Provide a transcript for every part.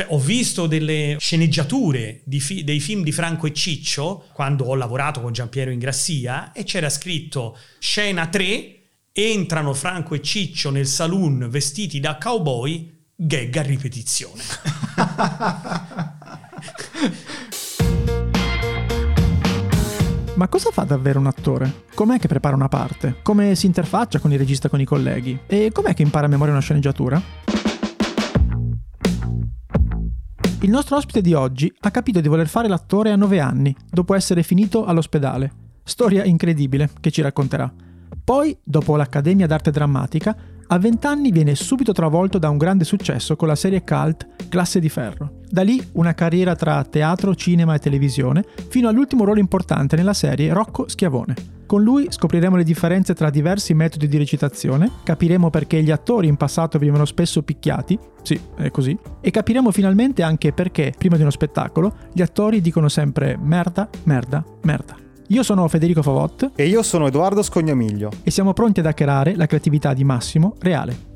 Cioè, ho visto delle sceneggiature fi- dei film di Franco e Ciccio quando ho lavorato con Giampiero Ingrassia e c'era scritto scena 3, entrano Franco e Ciccio nel saloon vestiti da cowboy, gag a ripetizione. Ma cosa fa davvero un attore? Com'è che prepara una parte? Come si interfaccia con il regista e con i colleghi? E com'è che impara a memoria una sceneggiatura? Il nostro ospite di oggi ha capito di voler fare l'attore a 9 anni, dopo essere finito all'ospedale. Storia incredibile che ci racconterà. Poi, dopo l'Accademia d'Arte Drammatica, a 20 anni viene subito travolto da un grande successo con la serie cult Classe di Ferro. Da lì una carriera tra teatro, cinema e televisione, fino all'ultimo ruolo importante nella serie Rocco Schiavone. Con lui scopriremo le differenze tra diversi metodi di recitazione, capiremo perché gli attori in passato venivano spesso picchiati, sì, è così, e capiremo finalmente anche perché, prima di uno spettacolo, gli attori dicono sempre merda, merda, merda. Io sono Federico Favot. E io sono Edoardo Scognamiglio. E siamo pronti ad hackerare la creatività di Massimo Reale.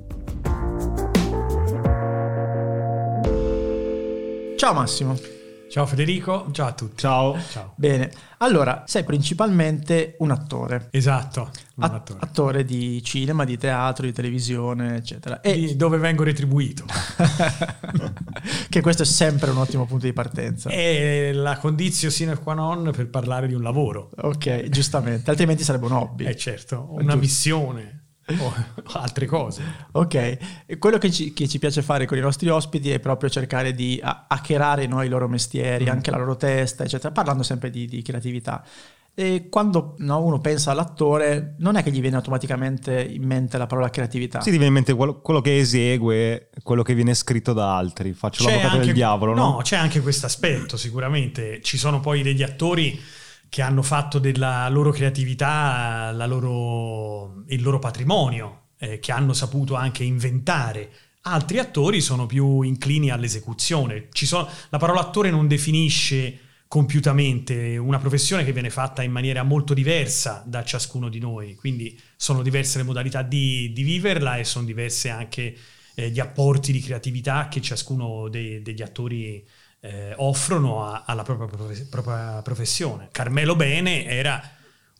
Ciao Massimo. Ciao Federico, ciao a tutti. Ciao. Ciao. Bene, allora sei principalmente un attore. Esatto, un At- attore. attore. di cinema, di teatro, di televisione, eccetera. E di dove vengo retribuito. che questo è sempre un ottimo punto di partenza. È la condizione sine qua non per parlare di un lavoro. Ok, giustamente, altrimenti sarebbe un hobby. Eh certo, una missione o altre cose. Ok, quello che ci, che ci, piace fare con i nostri ospiti è proprio cercare di hackerare noi i loro mestieri, mm. anche la loro testa, eccetera, parlando sempre di, di creatività. E quando no, uno pensa all'attore, non è che gli viene automaticamente in mente la parola creatività. Sì, ti viene in mente quello, quello che esegue, quello che viene scritto da altri. Faccio c'è l'avvocato anche, del diavolo, no? No, c'è anche questo aspetto, sicuramente. Ci sono poi degli attori che hanno fatto della loro creatività loro, il loro patrimonio, eh, che hanno saputo anche inventare. Altri attori sono più inclini all'esecuzione. Sono, la parola attore non definisce compiutamente una professione che viene fatta in maniera molto diversa da ciascuno di noi, quindi sono diverse le modalità di, di viverla e sono diverse anche eh, gli apporti di creatività che ciascuno dei, degli attori eh, offrono a, alla propria, propria professione. Carmelo Bene era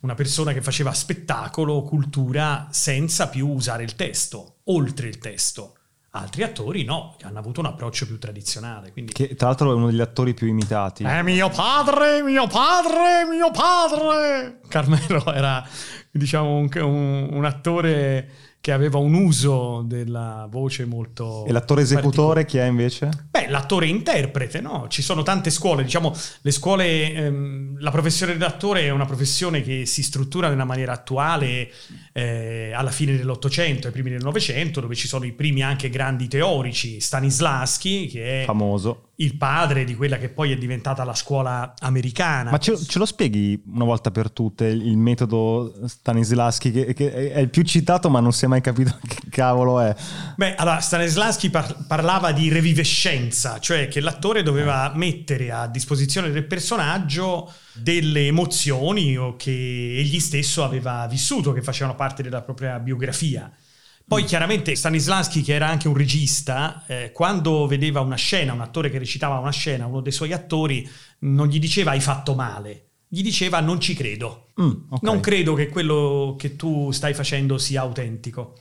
una persona che faceva spettacolo, cultura, senza più usare il testo, oltre il testo. Altri attori no, che hanno avuto un approccio più tradizionale. Quindi... Che tra l'altro è uno degli attori più imitati. È mio padre, mio padre, mio padre! Carmelo era, diciamo, un, un, un attore che aveva un uso della voce molto... E l'attore esecutore chi è invece? Beh, l'attore interprete, no? Ci sono tante scuole, diciamo, le scuole, ehm, la professione d'attore è una professione che si struttura nella maniera attuale eh, alla fine dell'Ottocento, ai primi del Novecento, dove ci sono i primi anche grandi teorici, Stanislaschi, che è... Famoso il padre di quella che poi è diventata la scuola americana. Ma ce, ce lo spieghi una volta per tutte il metodo Stanislaschi, che, che, è il più citato, ma non si è mai capito che cavolo è? Beh, allora, Stanislaschi par- parlava di revivescenza, cioè che l'attore doveva mettere a disposizione del personaggio delle emozioni che egli stesso aveva vissuto, che facevano parte della propria biografia. Poi chiaramente Stanislavski, che era anche un regista, eh, quando vedeva una scena, un attore che recitava una scena, uno dei suoi attori non gli diceva hai fatto male, gli diceva non ci credo, mm, okay. non credo che quello che tu stai facendo sia autentico.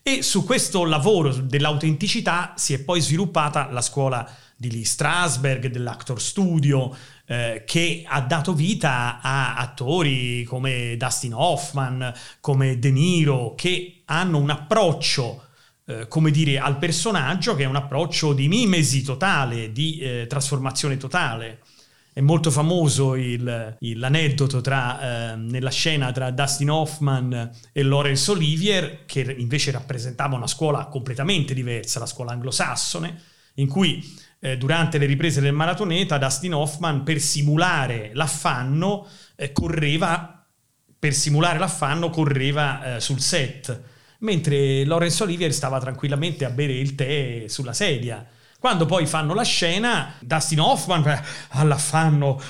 E su questo lavoro dell'autenticità si è poi sviluppata la scuola di Lee Strasberg, dell'Actor Studio, eh, che ha dato vita a attori come Dustin Hoffman, come De Niro, che hanno un approccio, eh, come dire, al personaggio che è un approccio di mimesi totale, di eh, trasformazione totale. È molto famoso il, il, l'aneddoto tra, eh, nella scena tra Dustin Hoffman e Laurence Olivier, che invece rappresentava una scuola completamente diversa, la scuola anglosassone, in cui eh, durante le riprese del maratoneta Dustin Hoffman per simulare l'affanno eh, correva simulare l'affanno correva eh, sul set mentre Laurence Olivier stava tranquillamente a bere il tè sulla sedia. Quando poi fanno la scena Dustin Hoffman ha l'affanno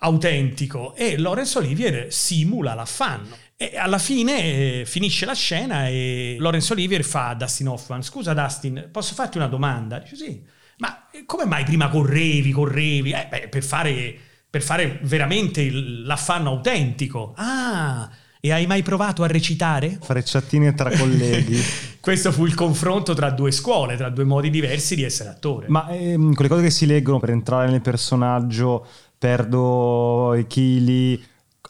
autentico e Laurence Olivier simula l'affanno. E alla fine eh, finisce la scena e Laurence Olivier fa a Dustin Hoffman scusa Dustin posso farti una domanda? Dice sì ma come mai prima correvi, correvi? Eh, beh, per fare, per fare veramente l'affanno autentico. Ah, e hai mai provato a recitare? Frecciatine tra colleghi. Questo fu il confronto tra due scuole, tra due modi diversi di essere attore. Ma ehm, quelle cose che si leggono per entrare nel personaggio, perdo i chili,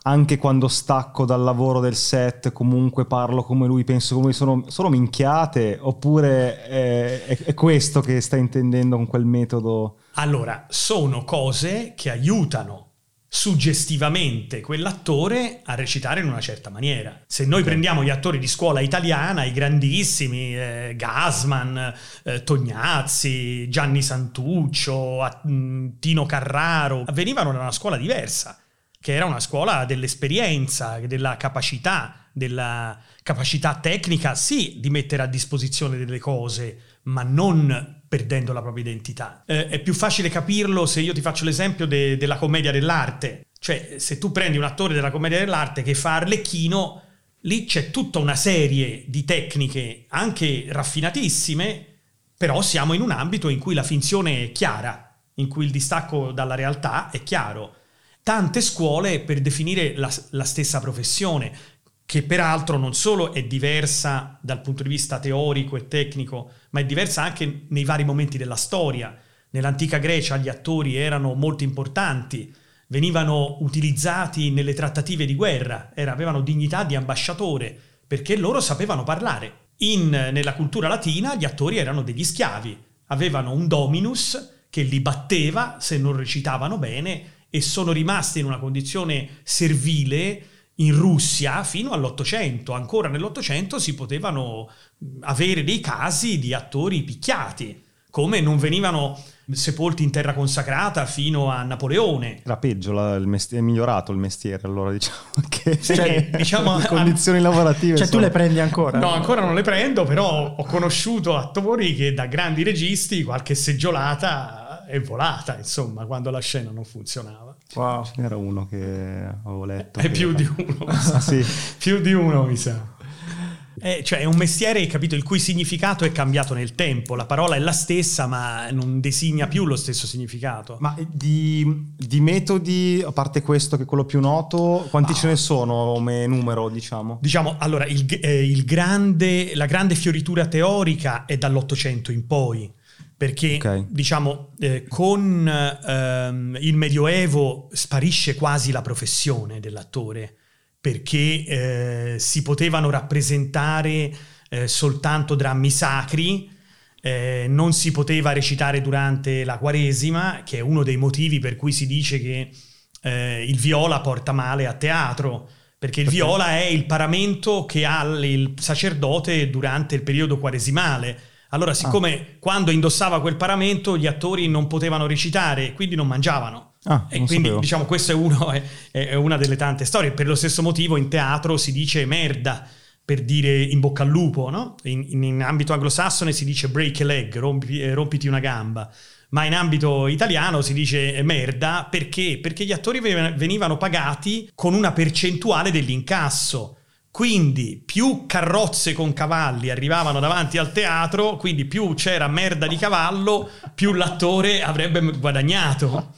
anche quando stacco dal lavoro del set, comunque parlo come lui, penso come lui, sono, sono minchiate? Oppure è, è, è questo che stai intendendo con quel metodo? Allora, sono cose che aiutano suggestivamente quell'attore a recitare in una certa maniera. Se noi prendiamo gli attori di scuola italiana, i grandissimi, eh, Gasman, eh, Tognazzi, Gianni Santuccio, mm, Tino Carraro, venivano da una scuola diversa, che era una scuola dell'esperienza, della capacità, della capacità tecnica, sì, di mettere a disposizione delle cose, ma non perdendo la propria identità. Eh, è più facile capirlo se io ti faccio l'esempio de- della commedia dell'arte. Cioè, se tu prendi un attore della commedia dell'arte che fa Arlecchino, lì c'è tutta una serie di tecniche, anche raffinatissime, però siamo in un ambito in cui la finzione è chiara, in cui il distacco dalla realtà è chiaro. Tante scuole per definire la, la stessa professione, che peraltro non solo è diversa dal punto di vista teorico e tecnico, ma è diversa anche nei vari momenti della storia. Nell'antica Grecia gli attori erano molto importanti, venivano utilizzati nelle trattative di guerra, era, avevano dignità di ambasciatore, perché loro sapevano parlare. In, nella cultura latina gli attori erano degli schiavi, avevano un dominus che li batteva se non recitavano bene e sono rimasti in una condizione servile in Russia fino all'Ottocento. Ancora nell'Ottocento si potevano avere dei casi di attori picchiati, come non venivano sepolti in terra consacrata fino a Napoleone. Era peggio, la, il mestiere, è migliorato il mestiere, allora diciamo che cioè, diciamo, le condizioni lavorative. Cioè sono... tu le prendi ancora? No, ancora non le prendo, però ho conosciuto attori che da grandi registi qualche seggiolata è volata, insomma, quando la scena non funzionava. Wow. Ce n'era uno che avevo letto. È più di uno. ah, sì. più di uno, mi sa. Eh, cioè è un mestiere, capito, il cui significato è cambiato nel tempo. La parola è la stessa, ma non designa più lo stesso significato. Ma di, di metodi, a parte questo che è quello più noto, quanti ah. ce ne sono come numero, diciamo? Diciamo, allora, il, eh, il grande, la grande fioritura teorica è dall'Ottocento in poi perché okay. diciamo eh, con ehm, il Medioevo sparisce quasi la professione dell'attore perché eh, si potevano rappresentare eh, soltanto drammi sacri, eh, non si poteva recitare durante la Quaresima, che è uno dei motivi per cui si dice che eh, il viola porta male a teatro, perché il viola è il paramento che ha il sacerdote durante il periodo quaresimale allora, ah. siccome ah. quando indossava quel paramento gli attori non potevano recitare, quindi non mangiavano. Ah, e quindi sapevo. diciamo questa è, uno, è, è, una delle tante storie. Per lo stesso motivo in teatro si dice merda per dire in bocca al lupo, no? in, in, in ambito anglosassone si dice break a leg, rompi, eh, rompiti una gamba. Ma in ambito italiano si dice merda perché? Perché gli attori venivano pagati con una percentuale dell'incasso. Quindi più carrozze con cavalli arrivavano davanti al teatro, quindi più c'era merda di cavallo, più l'attore avrebbe guadagnato.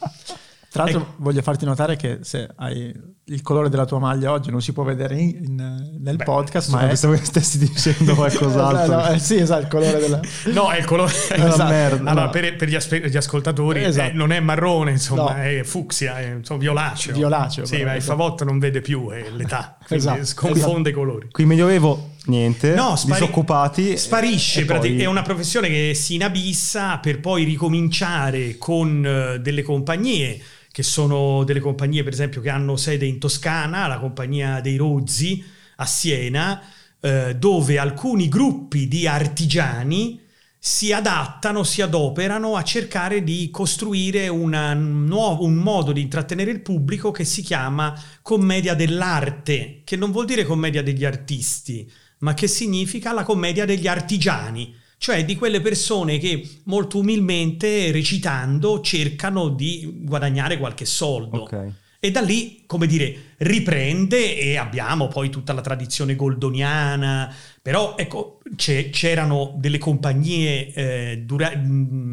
Tra l'altro ecco. voglio farti notare che se hai il colore della tua maglia oggi non si può vedere in, in, nel Beh, podcast, ma pensavo che stessi dicendo qualcos'altro. no, eh, sì, esatto, il colore della... No, è il colore della esatto. merda. Allora, no. per, per, gli, aspe- gli, ascoltatori eh, esatto. eh, non è marrone, insomma, no. è fucsia, è insomma, violaceo. Violaceo. Sì, ma il favotto non vede più, è l'età, esatto. sconfonde i colori. Qui Medioevo niente, no, spari- disoccupati. Sparisce, poi... è una professione che si inabissa per poi ricominciare con uh, delle compagnie che sono delle compagnie per esempio che hanno sede in Toscana, la compagnia dei Rozzi a Siena, eh, dove alcuni gruppi di artigiani si adattano, si adoperano a cercare di costruire nuovo, un modo di intrattenere il pubblico che si chiama commedia dell'arte, che non vuol dire commedia degli artisti, ma che significa la commedia degli artigiani cioè di quelle persone che molto umilmente recitando cercano di guadagnare qualche soldo. Okay. E da lì, come dire, riprende e abbiamo poi tutta la tradizione goldoniana, però ecco, c'erano delle compagnie eh, dura-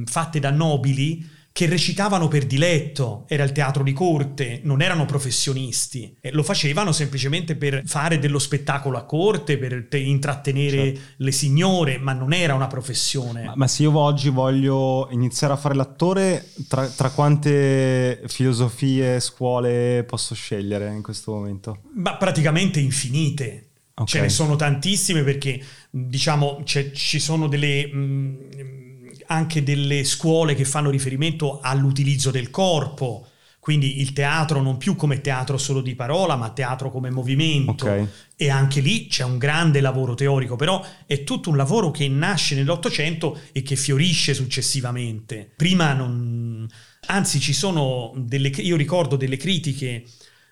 fatte da nobili che recitavano per diletto, era il teatro di corte, non erano professionisti, lo facevano semplicemente per fare dello spettacolo a corte, per te- intrattenere certo. le signore, ma non era una professione. Ma, ma, se io oggi voglio iniziare a fare l'attore, tra, tra quante filosofie, scuole posso scegliere in questo momento? Ma praticamente infinite. Okay. Ce ne sono tantissime perché diciamo ci sono delle... Mh, mm, anche delle scuole che fanno riferimento all'utilizzo del corpo, quindi il teatro non più come teatro solo di parola, ma teatro come movimento. Okay. E anche lì c'è un grande lavoro teorico, però è tutto un lavoro che nasce nell'Ottocento e che fiorisce successivamente. Prima non... Anzi, ci sono delle... Io ricordo delle critiche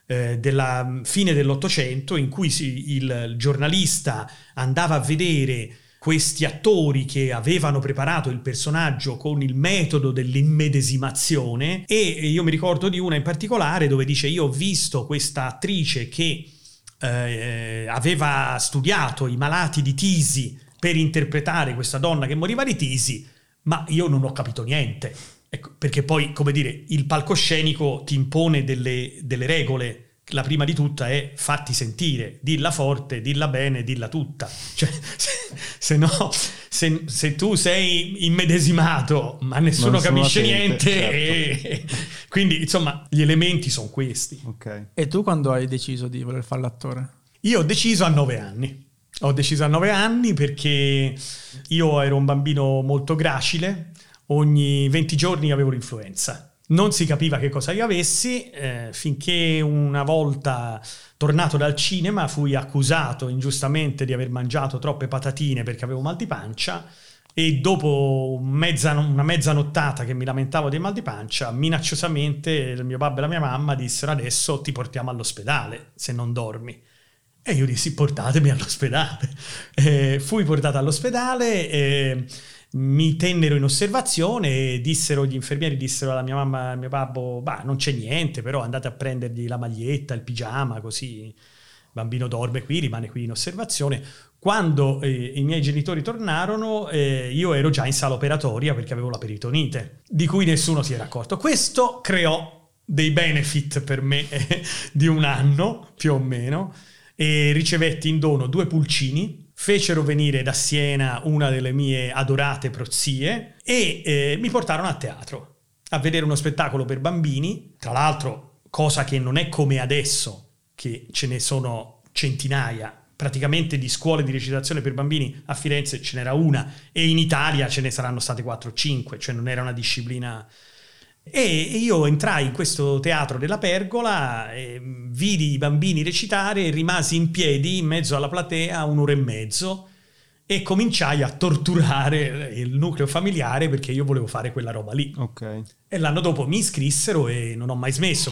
eh, della fine dell'Ottocento in cui si, il giornalista andava a vedere questi attori che avevano preparato il personaggio con il metodo dell'immedesimazione e io mi ricordo di una in particolare dove dice io ho visto questa attrice che eh, aveva studiato i malati di tisi per interpretare questa donna che moriva di tisi, ma io non ho capito niente. Ecco, perché poi, come dire, il palcoscenico ti impone delle, delle regole la prima di tutta è fatti sentire, dilla forte, dilla bene, dilla tutta. Cioè, se, se no, se, se, tu sei immedesimato, ma nessuno capisce niente, certo. e, quindi insomma gli elementi sono questi. Okay. E tu quando hai deciso di voler fare l'attore? Io ho deciso a nove anni. Ho deciso a nove anni perché io ero un bambino molto gracile, ogni 20 giorni avevo l'influenza non si capiva che cosa io avessi, eh, finché una volta tornato dal cinema fui accusato ingiustamente di aver mangiato troppe patatine perché avevo mal di pancia e dopo mezza, una mezza nottata che mi lamentavo del mal di pancia, minacciosamente il mio babbo e la mia mamma dissero adesso ti portiamo all'ospedale se non dormi. E io dissi portatemi all'ospedale. Eh, fui portato all'ospedale e mi tennero in osservazione e dissero gli infermieri, dissero alla mia mamma al mio babbo, bah, non c'è niente, però andate a prendergli la maglietta, il pigiama, così il bambino dorme qui, rimane qui in osservazione. Quando eh, i miei genitori tornarono, eh, io ero già in sala operatoria perché avevo la peritonite, di cui nessuno si era accorto. Questo creò dei benefit per me di un anno, più o meno, e ricevetti in dono due pulcini fecero venire da Siena una delle mie adorate prozie e eh, mi portarono a teatro a vedere uno spettacolo per bambini, tra l'altro cosa che non è come adesso, che ce ne sono centinaia, praticamente di scuole di recitazione per bambini a Firenze ce n'era una e in Italia ce ne saranno state 4 o 5, cioè non era una disciplina e io entrai in questo teatro della Pergola, vidi i bambini recitare rimasi in piedi in mezzo alla platea un'ora e mezzo e cominciai a torturare il nucleo familiare perché io volevo fare quella roba lì. Ok. E l'anno dopo mi iscrissero e non ho mai smesso.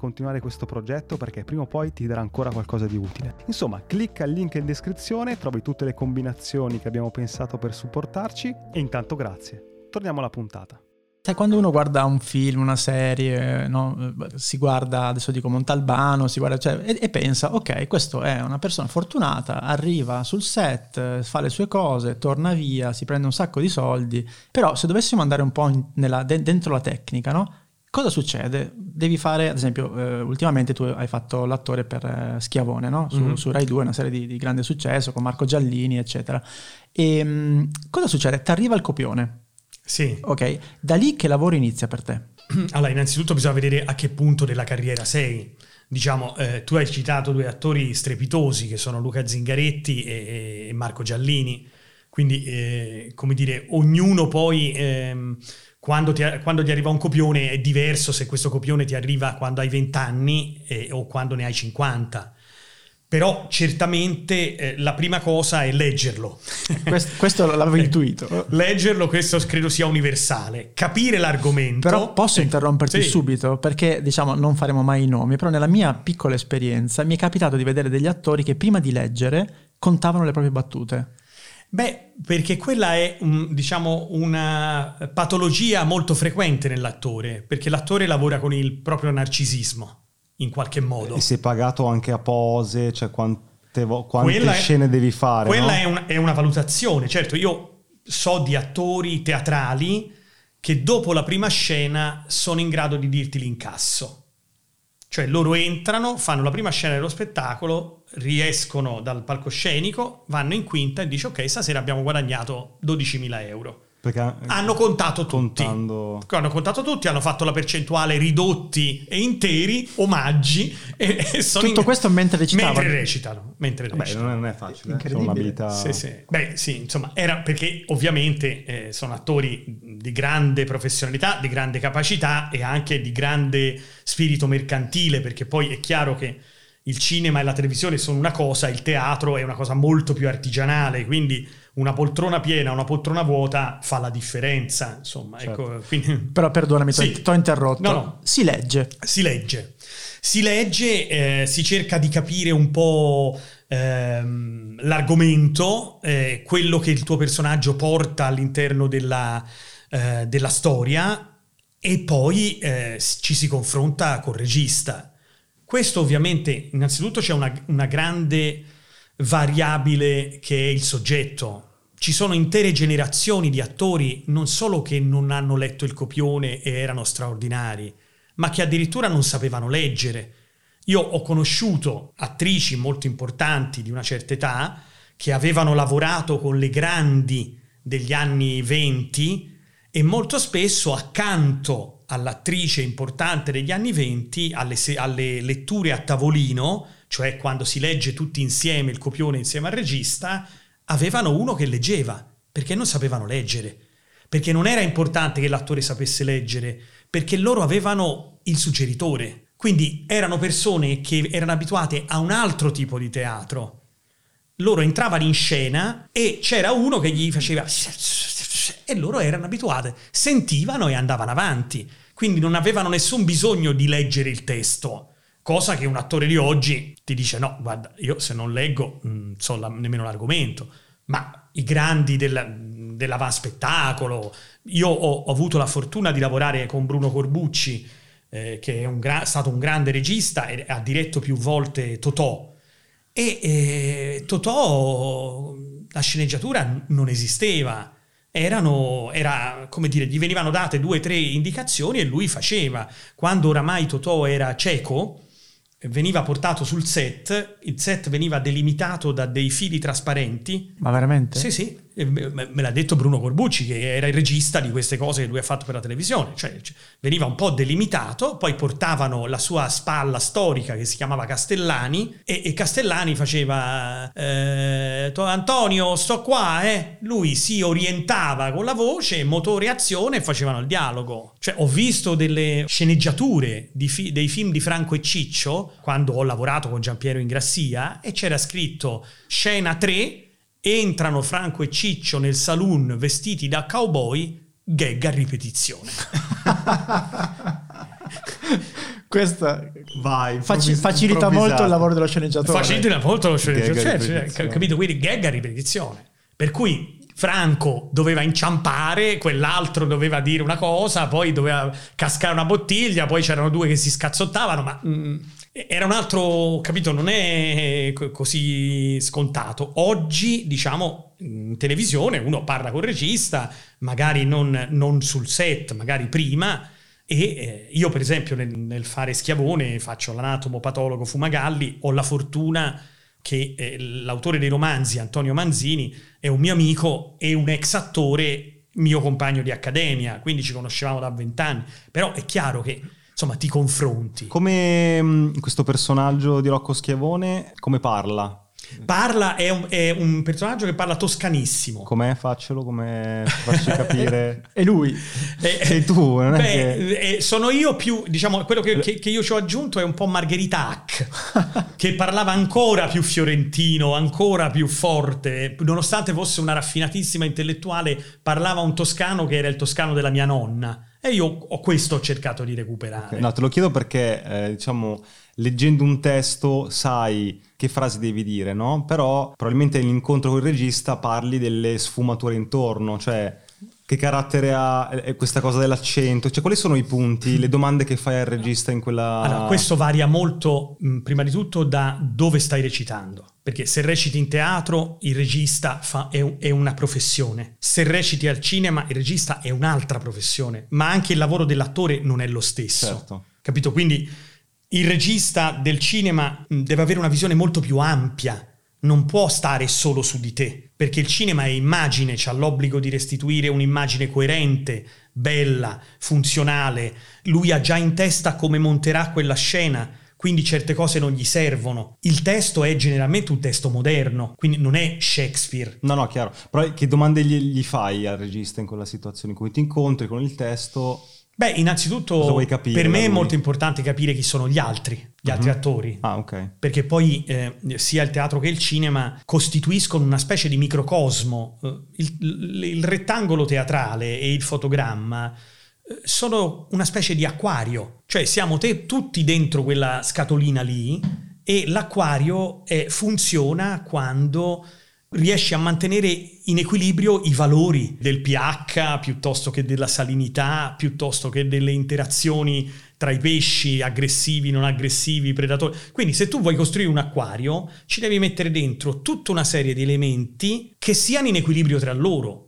continuare questo progetto perché prima o poi ti darà ancora qualcosa di utile. Insomma, clicca il link in descrizione, trovi tutte le combinazioni che abbiamo pensato per supportarci e intanto grazie. Torniamo alla puntata. Sai, quando uno guarda un film, una serie, no? si guarda, adesso dico Montalbano, guarda, cioè, e, e, pensa, ok, questo è una persona fortunata, arriva sul set, fa le sue cose, torna via, si prende un sacco di soldi, però se dovessimo andare un po' in, nella, de, dentro la tecnica, no? Cosa succede? Devi fare, ad esempio, eh, ultimamente tu hai fatto l'attore per eh, Schiavone, no? su, mm-hmm. su, Rai 2, una serie di, di, grande successo con Marco Giallini, eccetera. E mh, cosa succede? Ti arriva il copione. Sì. Ok, da lì che lavoro inizia per te? Allora, innanzitutto bisogna vedere a che punto della carriera sei. Diciamo, eh, tu hai citato due attori strepitosi che sono Luca Zingaretti e, e Marco Giallini, quindi, eh, come dire, ognuno poi... Ehm, quando ti, quando ti, arriva un copione è diverso se questo copione ti arriva quando hai 20 anni eh, o quando ne hai 50. Però certamente eh, la prima cosa è leggerlo. Questo, questo l'avevo eh, intuito. Leggerlo, questo credo sia universale. Capire l'argomento. Però posso interromperti sì. subito perché diciamo non faremo mai i nomi, però nella mia piccola esperienza mi è capitato di vedere degli attori che prima di leggere contavano le proprie battute. Beh, perché quella è, un, diciamo, una patologia molto frequente nell'attore, perché l'attore lavora con il proprio narcisismo in qualche modo. E sei pagato anche a pose, cioè quante, quante quella scene è, devi fare. Quella no? è, un, è, una valutazione, certo, io so di attori teatrali che dopo la prima scena sono in grado di dirti l'incasso. Cioè loro entrano, fanno la prima scena dello spettacolo, riescono dal palcoscenico, vanno in quinta e dice ok, stasera abbiamo guadagnato 12.000 euro. Perché hanno contato tutti. Contando... Hanno contato tutti, hanno fatto la percentuale ridotti e interi, omaggi. E, e sono Tutto in... questo mentre recitavano. Mentre recitano. Mentre Beh, recitano. non è, non è facile, Incredibile. sono un'abilità... Sì, sì. Beh, sì, insomma, era perché ovviamente eh, sono attori di grande professionalità, di grande capacità e anche di grande spirito mercantile, perché poi è chiaro che il cinema e la televisione sono una cosa, il teatro è una cosa molto più artigianale, quindi una poltrona piena, una poltrona vuota fa la differenza, insomma. Certo. Ecco, quindi... Però perdonami, Sì. ti ho interrotto. No, no. Si legge. Si legge. Si legge, eh, si cerca di capire un po' ehm, l'argomento, eh, quello che il tuo personaggio porta all'interno della, eh, della storia e poi eh, ci si confronta col regista. Questo ovviamente, innanzitutto c'è una, una grande variabile che è il soggetto. Ci sono intere generazioni di attori non solo che non hanno letto il copione e erano straordinari, ma che addirittura non sapevano leggere. Io ho conosciuto attrici molto importanti di una certa età che avevano lavorato con le grandi degli anni 20 e molto spesso accanto all'attrice importante degli anni 20, alle, alle letture a tavolino, cioè quando si legge tutti insieme il copione insieme al regista, avevano uno che leggeva, perché non sapevano leggere, perché non era importante che l'attore sapesse leggere, perché loro avevano il suggeritore. Quindi erano persone che erano abituate a un altro tipo di teatro. Loro entravano in scena e c'era uno che gli faceva e loro erano abituate, sentivano e andavano avanti. Quindi non avevano nessun bisogno di leggere il testo, cosa che un attore di oggi ti dice no, guarda, io se non leggo non so la- nemmeno l'argomento. Ma i grandi del, dell'avanspettacolo, io ho, ho avuto la fortuna di lavorare con Bruno Corbucci, eh, che è un gra- stato un grande regista e ha diretto più volte Totò. E eh, Totò, la sceneggiatura non esisteva. Erano, era come dire, gli venivano date due o tre indicazioni e lui faceva. Quando oramai Totò era cieco, veniva portato sul set, il set veniva delimitato da dei fili trasparenti. Ma veramente? Sì, sì, me l'ha detto Bruno Corbucci, che era il regista di queste cose che lui ha fatto per la televisione. Cioè, veniva un po' delimitato, poi portavano la sua spalla storica che si chiamava Castellani e, e Castellani faceva eh, to- Antonio, sto qua, eh. Lui si orientava con la voce, motore azione e facevano il dialogo. Cioè, ho visto delle sceneggiature fi- dei film di Franco e Ciccio quando ho lavorato con Giampiero Ingrassia e c'era scritto scena 3 entrano Franco e Ciccio nel saloon vestiti da cowboy, gag a ripetizione. Questa Vai, faci- facilita molto il lavoro dello sceneggiatore. Facilita molto lo sceneggiatore, cioè, cioè, capito? Quindi gag a ripetizione. Per cui Franco doveva inciampare, quell'altro doveva dire una cosa, poi doveva cascare una bottiglia, poi c'erano due che si scazzottavano, ma mm, era un altro, capito, non è co- così scontato. Oggi, diciamo, in televisione uno parla col regista, magari non, non sul set, magari prima, e eh, io, per esempio, nel, nel fare Schiavone, faccio l'anatomo patologo Fumagalli, ho la fortuna che eh, l'autore dei romanzi, Antonio Manzini, è un mio amico e un ex attore mio compagno di accademia, quindi ci conoscevamo da vent'anni, però è chiaro che insomma ti confronti. Come mh, questo personaggio di Rocco Schiavone, come parla? Parla, è un, è un personaggio che parla toscanissimo. Com'è? Faccelo, come facci capire? E lui? Eh, Sei tu, non è Beh, che... eh, sono io più, diciamo, quello che, che- che io ci ho aggiunto è un po' Margherita Hack, che parlava ancora più fiorentino, ancora più forte, nonostante fosse una raffinatissima intellettuale, parlava un toscano che era il toscano della mia nonna. E io ho questo ho cercato di recuperare. No, te lo chiedo perché, eh, diciamo, leggendo un testo sai che frasi devi dire, no? Però probabilmente nell'incontro con il regista parli delle sfumature intorno, cioè che carattere ha eh, questa cosa dell'accento, cioè quali sono i punti, le domande che fai al regista in quella... Allora, questo varia molto, mh, prima di tutto, da dove stai recitando. Perché se reciti in teatro, il regista fa- è, è una professione. Se reciti al cinema, il regista è un'altra professione. Ma anche il lavoro dell'attore non è lo stesso. Certo. Capito? Quindi il regista del cinema mh, deve avere una visione molto più ampia. Non può stare solo su di te, perché il cinema è immagine, c'ha l'obbligo di restituire un'immagine coerente, bella, funzionale. Lui ha già in testa come monterà quella scena, quindi certe cose non gli servono. Il testo è generalmente un testo moderno, quindi non è Shakespeare. No, no, chiaro. Però che domande gli, gli fai al regista in quella situazione in cui ti incontri con il testo? Beh, innanzitutto capire per me è molto importante capire chi sono gli altri, gli altri Mhm. attori. Ah, ok. perché poi eh, sia il teatro che il cinema costituiscono una specie di microcosmo. Eh, Il, il- il rettangolo teatrale e il fotogramma eh, sono una specie di acquario, cioè siamo te tutti dentro quella scatolina lì e l'acquario eh, funziona quando riesci a mantenere in equilibrio i valori del pH piuttosto che della salinità, piuttosto che delle interazioni tra i pesci aggressivi, non aggressivi, predatori. Quindi se tu vuoi costruire un acquario, ci devi mettere dentro tutta una serie di elementi che siano in equilibrio tra loro.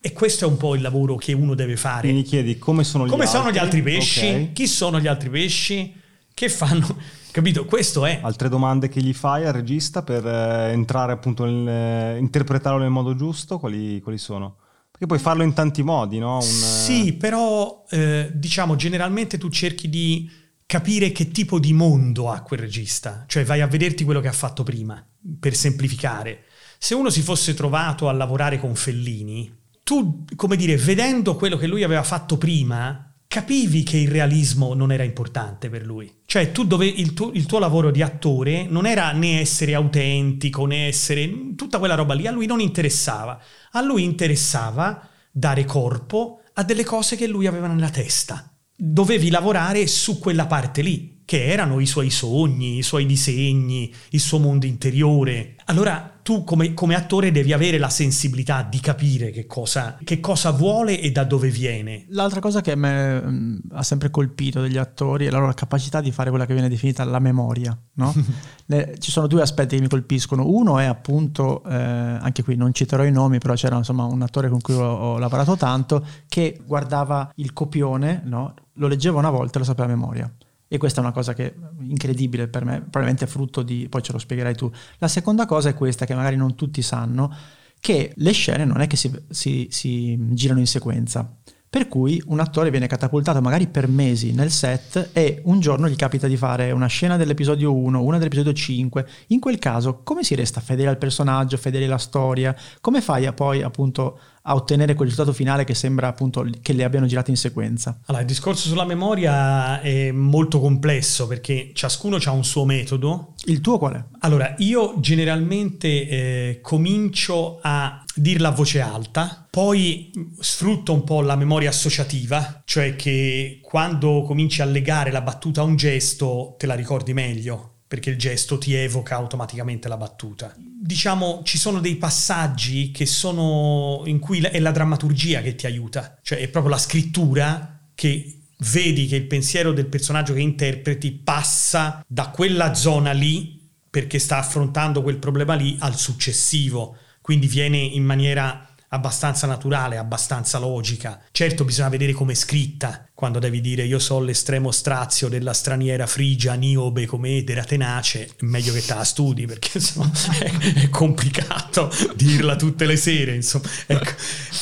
E questo è un po' il lavoro che uno deve fare. Quindi chiedi come sono gli Come altri. sono gli altri pesci? Ok. Chi sono gli altri pesci? Che fanno? Capito? Questo è. Altre domande che gli fai al regista per eh, entrare appunto nel interpretarlo nel modo giusto, quali, quali sono? Perché puoi farlo in tanti modi, no? Un, Sì, però eh, diciamo generalmente tu cerchi di capire che tipo di mondo ha quel regista, cioè vai a vederti quello che ha fatto prima, per semplificare. Se uno si fosse trovato a lavorare con Fellini, tu, come dire, vedendo quello che lui aveva fatto prima, capivi che il realismo non era importante per lui. Cioè tu dove il tuo, il tuo lavoro di attore non era né essere autentico, né essere tutta quella roba lì, a lui non interessava. A lui interessava dare corpo a delle cose che lui aveva nella testa. Dovevi lavorare su quella parte lì, che erano i suoi sogni, i suoi disegni, il suo mondo interiore. Allora tu come, come attore devi avere la sensibilità di capire che cosa, che cosa vuole e da dove viene. L'altra cosa che a me mh, ha sempre colpito degli attori è la loro capacità di fare quella che viene definita la memoria. no? Le- ci sono due aspetti che mi colpiscono. Uno è appunto, eh, anche qui non citerò i nomi, però c'era insomma un attore con cui ho, ho lavorato tanto che guardava il copione, no? lo leggeva una volta e lo sapeva a memoria. E questa è una cosa che è incredibile per me, probabilmente è frutto di, poi ce lo spiegherai tu. La seconda cosa è questa, che magari non tutti sanno, che le scene non è che si, si- si girano in sequenza. Per cui un attore viene catapultato magari per mesi nel set e un giorno gli capita di fare una scena dell'episodio 1, una dell'episodio 5. In quel caso, come si resta fedele al personaggio, fedele alla storia? Come fai a poi appunto a ottenere quel risultato finale che sembra appunto che le abbiano girate in sequenza? Allora, il discorso sulla memoria è molto complesso perché ciascuno ha un suo metodo. Il tuo qual è? Allora, io generalmente eh, comincio a dirla a voce alta, poi sfrutto un po' la memoria associativa, cioè che quando cominci a legare la battuta a un gesto te la ricordi meglio, perché il gesto ti evoca automaticamente la battuta. Diciamo, ci sono dei passaggi che sono in cui è la drammaturgia che ti aiuta, cioè è proprio la scrittura che vedi che il pensiero del personaggio che interpreti passa da quella zona lì perché sta affrontando quel problema lì al successivo, quindi viene in maniera abbastanza naturale, abbastanza logica. Certo bisogna vedere come è scritta, quando devi dire io so l'estremo strazio della straniera frigia, niobe come edera tenace, meglio che te la studi perché insomma è, è complicato dirla tutte le sere. Ecco.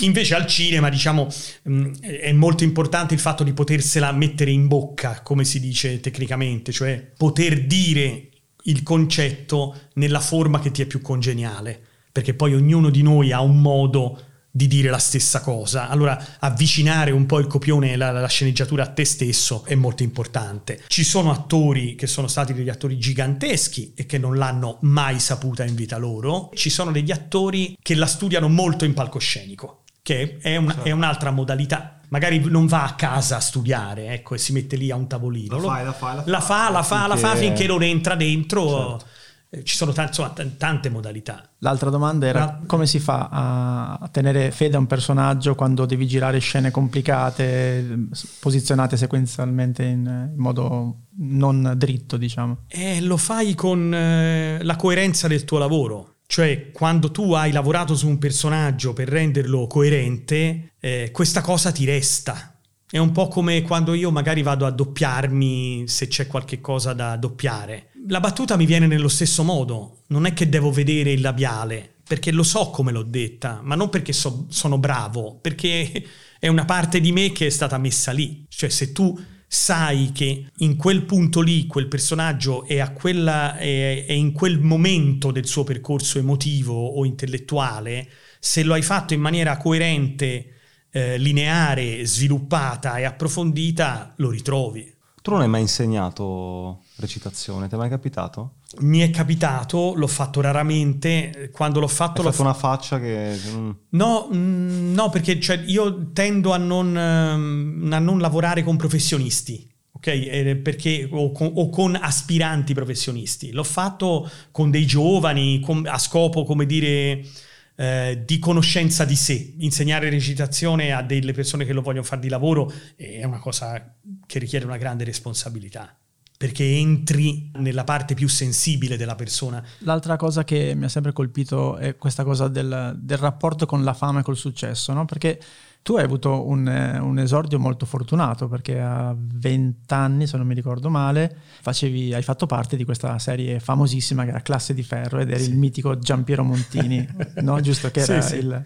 Invece al cinema diciamo mm, è molto importante il fatto di potersela mettere in bocca, come si dice tecnicamente, cioè poter dire il concetto nella forma che ti è più congeniale perché poi ognuno di noi ha un modo di dire la stessa cosa. Allora avvicinare un po' il copione e la, la, sceneggiatura a te stesso è molto importante. Ci sono attori che sono stati degli attori giganteschi e che non l'hanno mai saputa in vita loro. Ci sono degli attori che la studiano molto in palcoscenico, che è, una, certo. è un'altra modalità. Magari non va a casa a studiare, ecco, e si mette lì a un tavolino. La fai, la fai, la, la fa, la fa, la fa finché non entra dentro. Certo ci sono t- insomma, t- tante modalità. L'altra domanda era Ma... come si fa a, a, tenere fede a un personaggio quando devi girare scene complicate, posizionate sequenzialmente in, in modo non dritto, diciamo? Eh, lo fai con eh, la coerenza del tuo lavoro. Cioè, quando tu hai lavorato su un personaggio per renderlo coerente, eh, questa cosa ti resta. È un po' come quando io magari vado a doppiarmi se c'è qualche cosa da doppiare la battuta mi viene nello stesso modo, non è che devo vedere il labiale, perché lo so come l'ho detta, ma non perché so, sono bravo, perché è una parte di me che è stata messa lì. Cioè se tu sai che in quel punto lì quel personaggio è, quella, è, è in quel momento del suo percorso emotivo o intellettuale, se lo hai fatto in maniera coerente, eh, lineare, sviluppata e approfondita, lo ritrovi. Tu non hai mai insegnato recitazione, ti è mai capitato? Mi è capitato, l'ho fatto raramente, quando l'ho fatto... Hai l'ho fatto una faccia che... No, mm, no perché cioè, io tendo a non, ehm, a non, lavorare con professionisti. Ok, perché, o, con, o con aspiranti professionisti. L'ho fatto con dei giovani con, a scopo, come dire, eh, di conoscenza di sé. Insegnare recitazione a delle persone che lo vogliono fare di lavoro è una cosa che richiede una grande responsabilità perché entri nella parte più sensibile della persona. L'altra cosa che mi ha sempre colpito è questa cosa del, del rapporto con la fama e col successo, no? perché tu hai avuto un, un, esordio molto fortunato perché a 20 anni, se non mi ricordo male, facevi, hai fatto parte di questa serie famosissima che era Classe di Ferro ed eri sì. il mitico Giampiero Montini, no? giusto? Che era sì, il,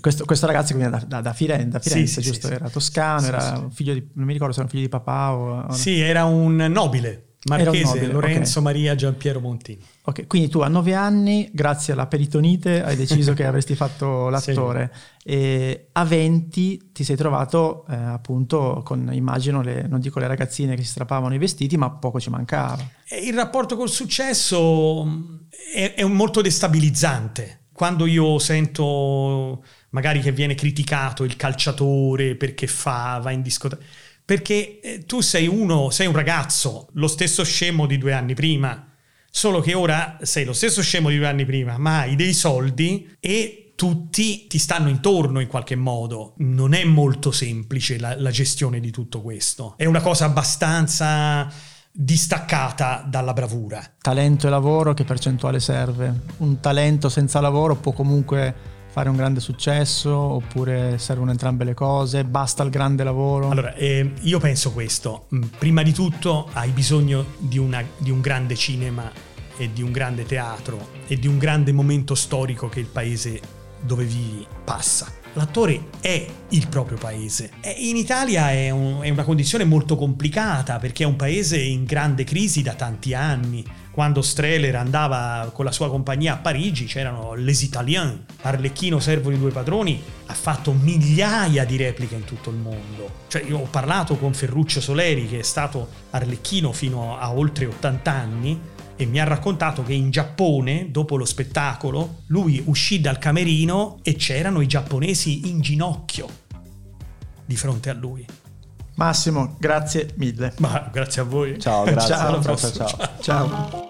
questo, questo, ragazzo che viene da, da, Firenze, da Firenze giusto? Era toscano, era figlio di, non mi ricordo se era un figlio di papà o sì, era un nobile. Marchese nobile, Lorenzo okay. Maria Giampiero Montini. Ok, quindi tu a nove anni, grazie alla peritonite, hai deciso che avresti fatto l'attore. Sì. E a 20 ti sei trovato eh, appunto con, immagino, le, non dico le ragazzine che si strappavano i vestiti, ma poco ci mancava. Il rapporto col successo mm, è, è molto destabilizzante. Quando io sento magari che viene criticato il calciatore perché fa, va in discoteca perché eh, tu sei uno, sei un ragazzo, lo stesso scemo di due anni prima, solo che ora sei lo stesso scemo di due anni prima, ma hai dei soldi e tutti ti stanno intorno in qualche modo. Non è molto semplice la, la gestione di tutto questo. È una cosa abbastanza distaccata dalla bravura. Talento e lavoro, che percentuale serve? Un talento senza lavoro può comunque fare un grande successo oppure servono entrambe le cose? Basta il grande lavoro? Allora, eh, io penso questo. Mm, prima di tutto hai bisogno di, una, di un grande cinema e di un grande teatro e di un grande momento storico che il paese dove vivi passa. L'attore è il proprio paese. In Italia è, un, è, una condizione molto complicata perché è un paese in grande crisi da tanti anni quando Streller andava con la sua compagnia a Parigi c'erano Les Italiens, Arlecchino servo di due padroni, ha fatto migliaia di repliche in tutto il mondo. Cioè io ho parlato con Ferruccio Soleri che è stato Arlecchino fino a oltre 80 anni e mi ha raccontato che in Giappone, dopo lo spettacolo, lui uscì dal camerino e c'erano i giapponesi in ginocchio di fronte a lui. Massimo, grazie mille. Ma grazie a voi. Ciao, grazie. ciao, ciao, ciao. ciao. ciao.